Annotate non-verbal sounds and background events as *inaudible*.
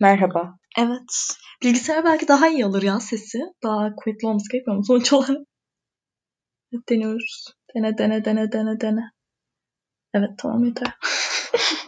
Merhaba. Evet. Bilgisayar belki daha iyi alır ya sesi. Daha kuvvetli olması gerekmiyor mu sonuç olarak? Deniyoruz. Dene dene dene dene dene. Evet tamam yeter. *laughs*